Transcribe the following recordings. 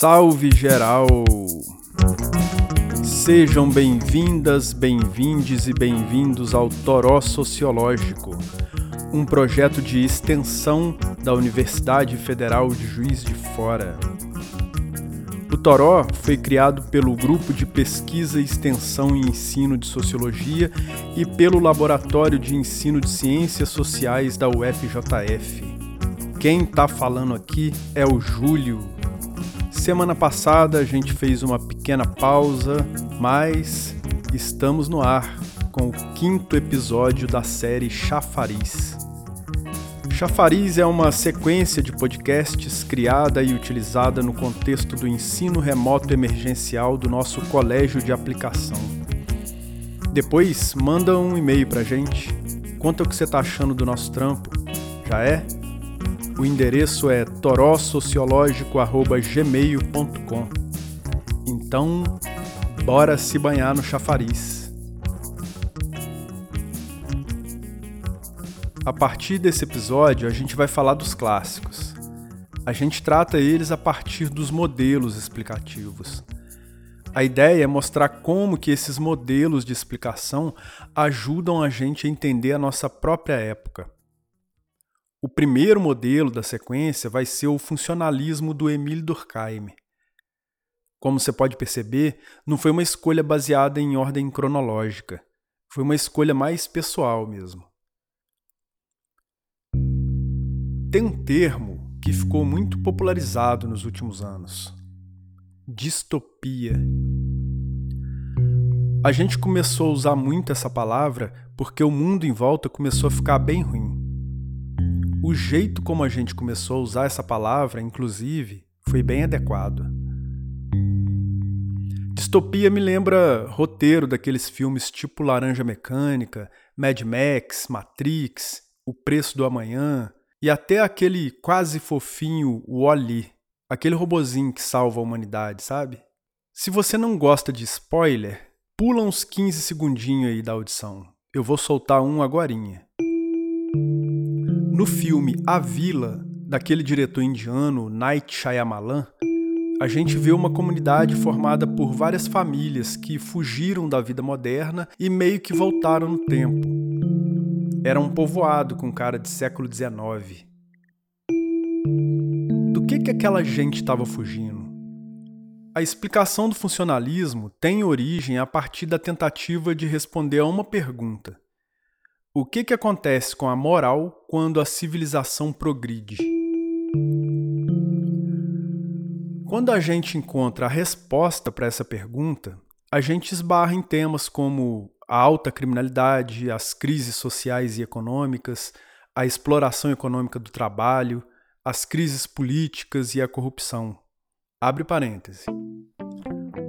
Salve geral! Sejam bem-vindas, bem-vindes e bem-vindos ao Toró Sociológico, um projeto de extensão da Universidade Federal de Juiz de Fora. O Toró foi criado pelo Grupo de Pesquisa, Extensão e Ensino de Sociologia e pelo Laboratório de Ensino de Ciências Sociais da UFJF. Quem está falando aqui é o Júlio. Semana passada a gente fez uma pequena pausa, mas estamos no ar com o quinto episódio da série Chafariz. Chafariz é uma sequência de podcasts criada e utilizada no contexto do ensino remoto emergencial do nosso colégio de aplicação. Depois, manda um e-mail pra gente. Conta o que você tá achando do nosso trampo. Já é? O endereço é torossociológico.gmail.com. Então, bora se banhar no chafariz. A partir desse episódio, a gente vai falar dos clássicos. A gente trata eles a partir dos modelos explicativos. A ideia é mostrar como que esses modelos de explicação ajudam a gente a entender a nossa própria época. O primeiro modelo da sequência vai ser o funcionalismo do Emile Durkheim. Como você pode perceber, não foi uma escolha baseada em ordem cronológica. Foi uma escolha mais pessoal mesmo. Tem um termo que ficou muito popularizado nos últimos anos: distopia. A gente começou a usar muito essa palavra porque o mundo em volta começou a ficar bem ruim. O jeito como a gente começou a usar essa palavra, inclusive, foi bem adequado. Distopia me lembra roteiro daqueles filmes tipo Laranja Mecânica, Mad Max, Matrix, O Preço do Amanhã, e até aquele quase fofinho Wally, aquele robozinho que salva a humanidade, sabe? Se você não gosta de spoiler, pula uns 15 segundinhos aí da audição. Eu vou soltar um agorinha. No filme A Vila, daquele diretor indiano Night Shyamalan, a gente vê uma comunidade formada por várias famílias que fugiram da vida moderna e meio que voltaram no tempo era um povoado com cara de século XIX. Do que, que aquela gente estava fugindo? A explicação do funcionalismo tem origem a partir da tentativa de responder a uma pergunta: O que, que acontece com a moral quando a civilização progride? Quando a gente encontra a resposta para essa pergunta, a gente esbarra em temas como a alta criminalidade, as crises sociais e econômicas, a exploração econômica do trabalho, as crises políticas e a corrupção. Abre parêntese.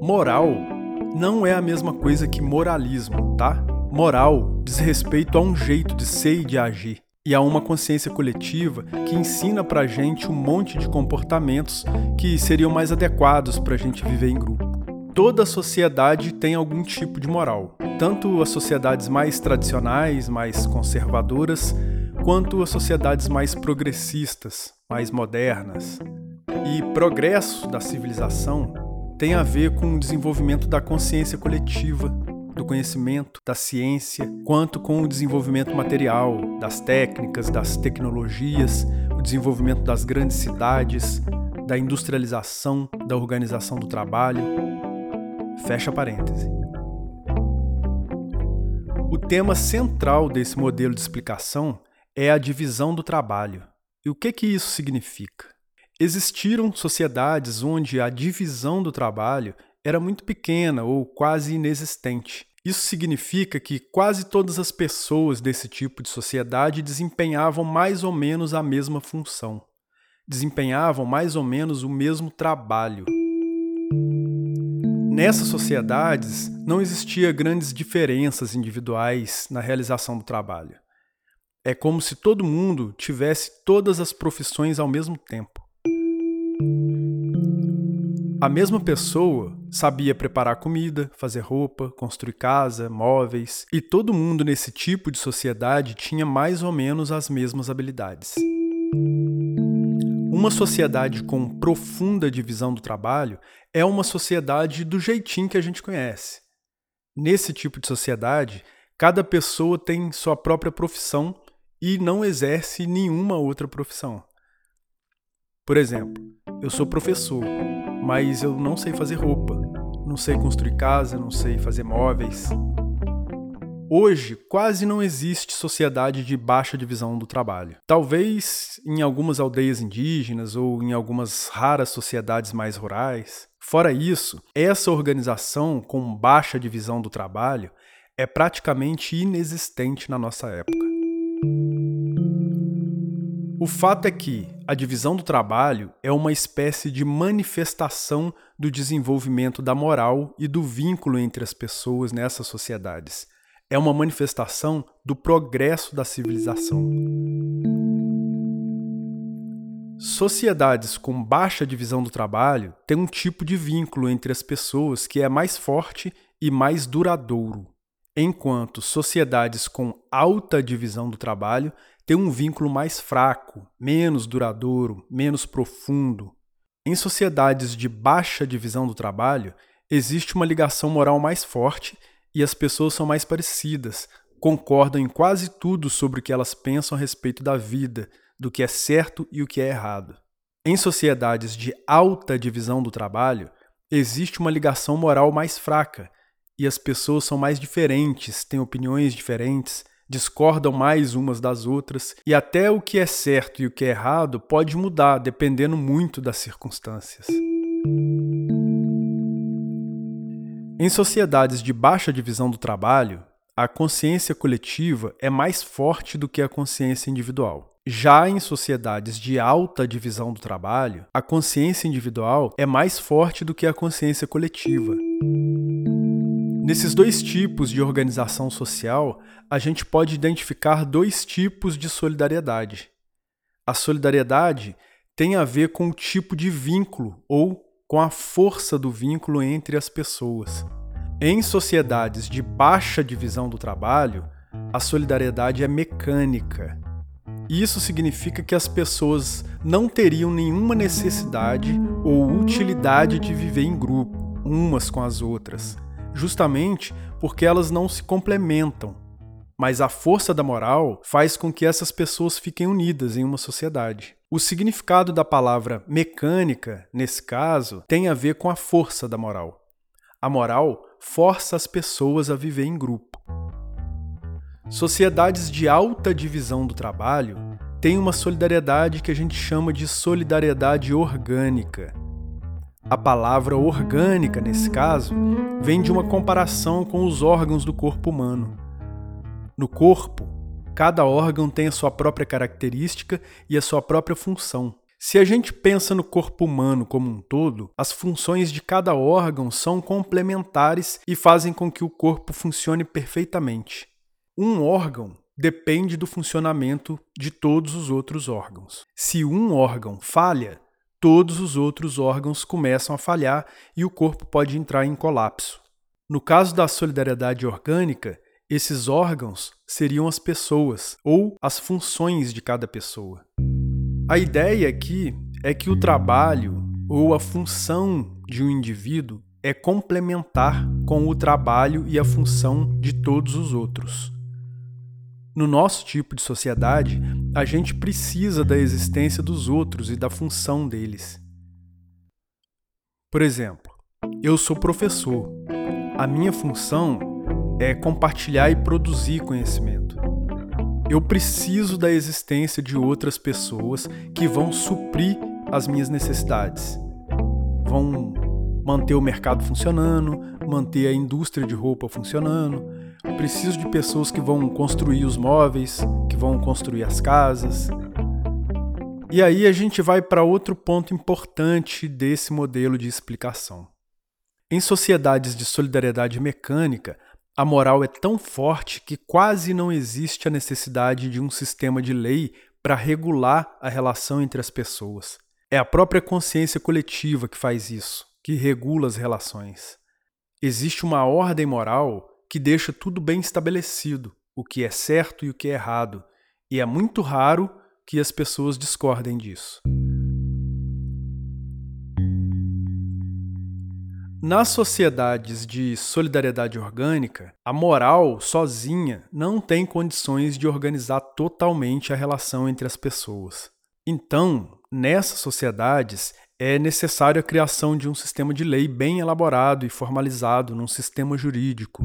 Moral não é a mesma coisa que moralismo, tá? Moral diz respeito a um jeito de ser e de agir, e a uma consciência coletiva que ensina pra gente um monte de comportamentos que seriam mais adequados pra gente viver em grupo. Toda sociedade tem algum tipo de moral, tanto as sociedades mais tradicionais, mais conservadoras, quanto as sociedades mais progressistas, mais modernas. E progresso da civilização tem a ver com o desenvolvimento da consciência coletiva, do conhecimento, da ciência, quanto com o desenvolvimento material, das técnicas, das tecnologias, o desenvolvimento das grandes cidades, da industrialização, da organização do trabalho. Fecha parêntese. O tema central desse modelo de explicação é a divisão do trabalho. E o que, que isso significa? Existiram sociedades onde a divisão do trabalho era muito pequena ou quase inexistente. Isso significa que quase todas as pessoas desse tipo de sociedade desempenhavam mais ou menos a mesma função, desempenhavam mais ou menos o mesmo trabalho. Nessas sociedades não existia grandes diferenças individuais na realização do trabalho. É como se todo mundo tivesse todas as profissões ao mesmo tempo. A mesma pessoa sabia preparar comida, fazer roupa, construir casa, móveis, e todo mundo nesse tipo de sociedade tinha mais ou menos as mesmas habilidades. Um Uma sociedade com profunda divisão do trabalho é uma sociedade do jeitinho que a gente conhece. Nesse tipo de sociedade, cada pessoa tem sua própria profissão e não exerce nenhuma outra profissão. Por exemplo, eu sou professor, mas eu não sei fazer roupa, não sei construir casa, não sei fazer móveis. Hoje, quase não existe sociedade de baixa divisão do trabalho. Talvez em algumas aldeias indígenas ou em algumas raras sociedades mais rurais. Fora isso, essa organização com baixa divisão do trabalho é praticamente inexistente na nossa época. O fato é que a divisão do trabalho é uma espécie de manifestação do desenvolvimento da moral e do vínculo entre as pessoas nessas sociedades é uma manifestação do progresso da civilização. Sociedades com baixa divisão do trabalho têm um tipo de vínculo entre as pessoas que é mais forte e mais duradouro, enquanto sociedades com alta divisão do trabalho têm um vínculo mais fraco, menos duradouro, menos profundo. Em sociedades de baixa divisão do trabalho, existe uma ligação moral mais forte e as pessoas são mais parecidas, concordam em quase tudo sobre o que elas pensam a respeito da vida, do que é certo e o que é errado. Em sociedades de alta divisão do trabalho, existe uma ligação moral mais fraca e as pessoas são mais diferentes, têm opiniões diferentes, discordam mais umas das outras e até o que é certo e o que é errado pode mudar dependendo muito das circunstâncias. Em sociedades de baixa divisão do trabalho, a consciência coletiva é mais forte do que a consciência individual. Já em sociedades de alta divisão do trabalho, a consciência individual é mais forte do que a consciência coletiva. Nesses dois tipos de organização social, a gente pode identificar dois tipos de solidariedade. A solidariedade tem a ver com o tipo de vínculo ou com a força do vínculo entre as pessoas. Em sociedades de baixa divisão do trabalho, a solidariedade é mecânica. Isso significa que as pessoas não teriam nenhuma necessidade ou utilidade de viver em grupo, umas com as outras, justamente porque elas não se complementam. Mas a força da moral faz com que essas pessoas fiquem unidas em uma sociedade. O significado da palavra mecânica, nesse caso, tem a ver com a força da moral. A moral força as pessoas a viver em grupo. Sociedades de alta divisão do trabalho têm uma solidariedade que a gente chama de solidariedade orgânica. A palavra orgânica, nesse caso, vem de uma comparação com os órgãos do corpo humano. No corpo, Cada órgão tem a sua própria característica e a sua própria função. Se a gente pensa no corpo humano como um todo, as funções de cada órgão são complementares e fazem com que o corpo funcione perfeitamente. Um órgão depende do funcionamento de todos os outros órgãos. Se um órgão falha, todos os outros órgãos começam a falhar e o corpo pode entrar em colapso. No caso da solidariedade orgânica, esses órgãos seriam as pessoas ou as funções de cada pessoa. A ideia aqui é que o trabalho ou a função de um indivíduo é complementar com o trabalho e a função de todos os outros. No nosso tipo de sociedade, a gente precisa da existência dos outros e da função deles. Por exemplo, eu sou professor. A minha função é compartilhar e produzir conhecimento. Eu preciso da existência de outras pessoas que vão suprir as minhas necessidades. Vão manter o mercado funcionando, manter a indústria de roupa funcionando. Preciso de pessoas que vão construir os móveis, que vão construir as casas. E aí a gente vai para outro ponto importante desse modelo de explicação. Em sociedades de solidariedade mecânica, a moral é tão forte que quase não existe a necessidade de um sistema de lei para regular a relação entre as pessoas. É a própria consciência coletiva que faz isso, que regula as relações. Existe uma ordem moral que deixa tudo bem estabelecido, o que é certo e o que é errado, e é muito raro que as pessoas discordem disso. Nas sociedades de solidariedade orgânica, a moral sozinha não tem condições de organizar totalmente a relação entre as pessoas. Então, nessas sociedades, é necessário a criação de um sistema de lei bem elaborado e formalizado num sistema jurídico.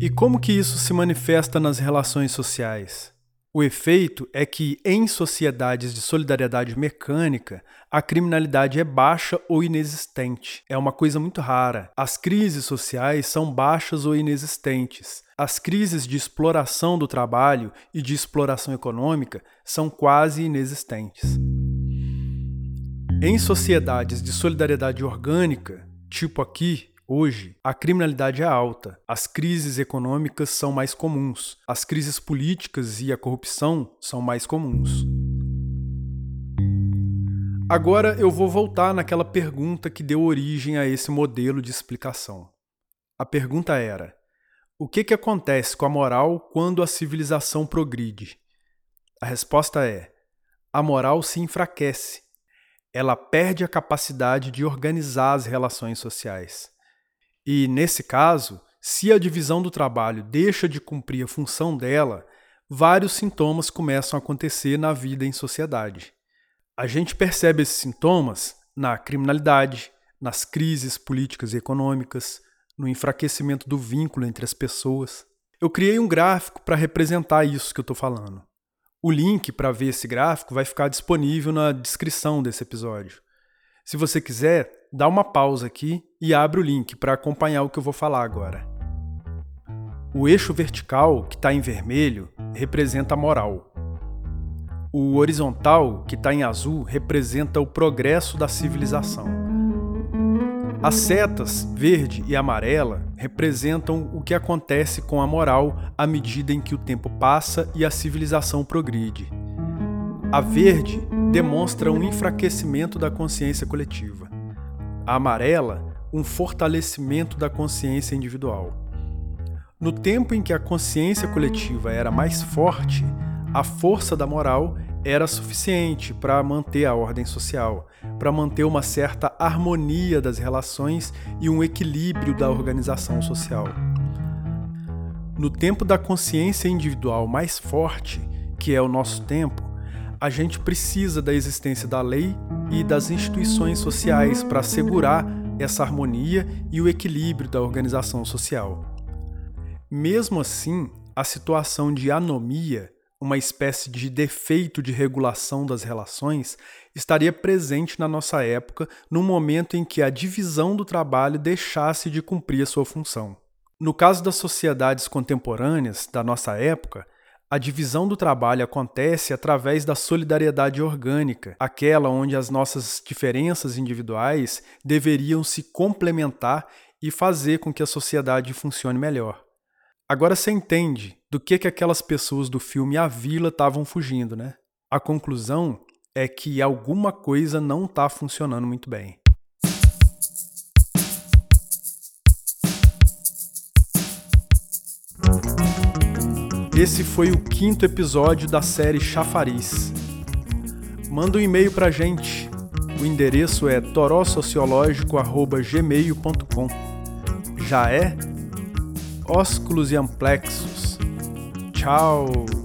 E como que isso se manifesta nas relações sociais? O efeito é que, em sociedades de solidariedade mecânica, a criminalidade é baixa ou inexistente. É uma coisa muito rara. As crises sociais são baixas ou inexistentes. As crises de exploração do trabalho e de exploração econômica são quase inexistentes. Em sociedades de solidariedade orgânica, tipo aqui, Hoje, a criminalidade é alta, as crises econômicas são mais comuns, as crises políticas e a corrupção são mais comuns. Agora eu vou voltar naquela pergunta que deu origem a esse modelo de explicação. A pergunta era: o que, que acontece com a moral quando a civilização progride? A resposta é: a moral se enfraquece. Ela perde a capacidade de organizar as relações sociais. E, nesse caso, se a divisão do trabalho deixa de cumprir a função dela, vários sintomas começam a acontecer na vida em sociedade. A gente percebe esses sintomas na criminalidade, nas crises políticas e econômicas, no enfraquecimento do vínculo entre as pessoas. Eu criei um gráfico para representar isso que eu estou falando. O link para ver esse gráfico vai ficar disponível na descrição desse episódio. Se você quiser, dá uma pausa aqui e abre o link para acompanhar o que eu vou falar agora. O eixo vertical, que está em vermelho, representa a moral. O horizontal, que está em azul, representa o progresso da civilização. As setas, verde e amarela, representam o que acontece com a moral à medida em que o tempo passa e a civilização progride. A verde demonstra um enfraquecimento da consciência coletiva. A amarela, um fortalecimento da consciência individual. No tempo em que a consciência coletiva era mais forte, a força da moral era suficiente para manter a ordem social, para manter uma certa harmonia das relações e um equilíbrio da organização social. No tempo da consciência individual mais forte, que é o nosso tempo, a gente precisa da existência da lei e das instituições sociais para assegurar essa harmonia e o equilíbrio da organização social. Mesmo assim, a situação de anomia, uma espécie de defeito de regulação das relações, estaria presente na nossa época no momento em que a divisão do trabalho deixasse de cumprir a sua função. No caso das sociedades contemporâneas da nossa época, a divisão do trabalho acontece através da solidariedade orgânica, aquela onde as nossas diferenças individuais deveriam se complementar e fazer com que a sociedade funcione melhor. Agora você entende do que, que aquelas pessoas do filme A Vila estavam fugindo, né? A conclusão é que alguma coisa não está funcionando muito bem. Esse foi o quinto episódio da série Chafariz. Manda um e-mail pra gente. O endereço é torossociológico.gmail.com Já é? Ósculos e amplexos. Tchau!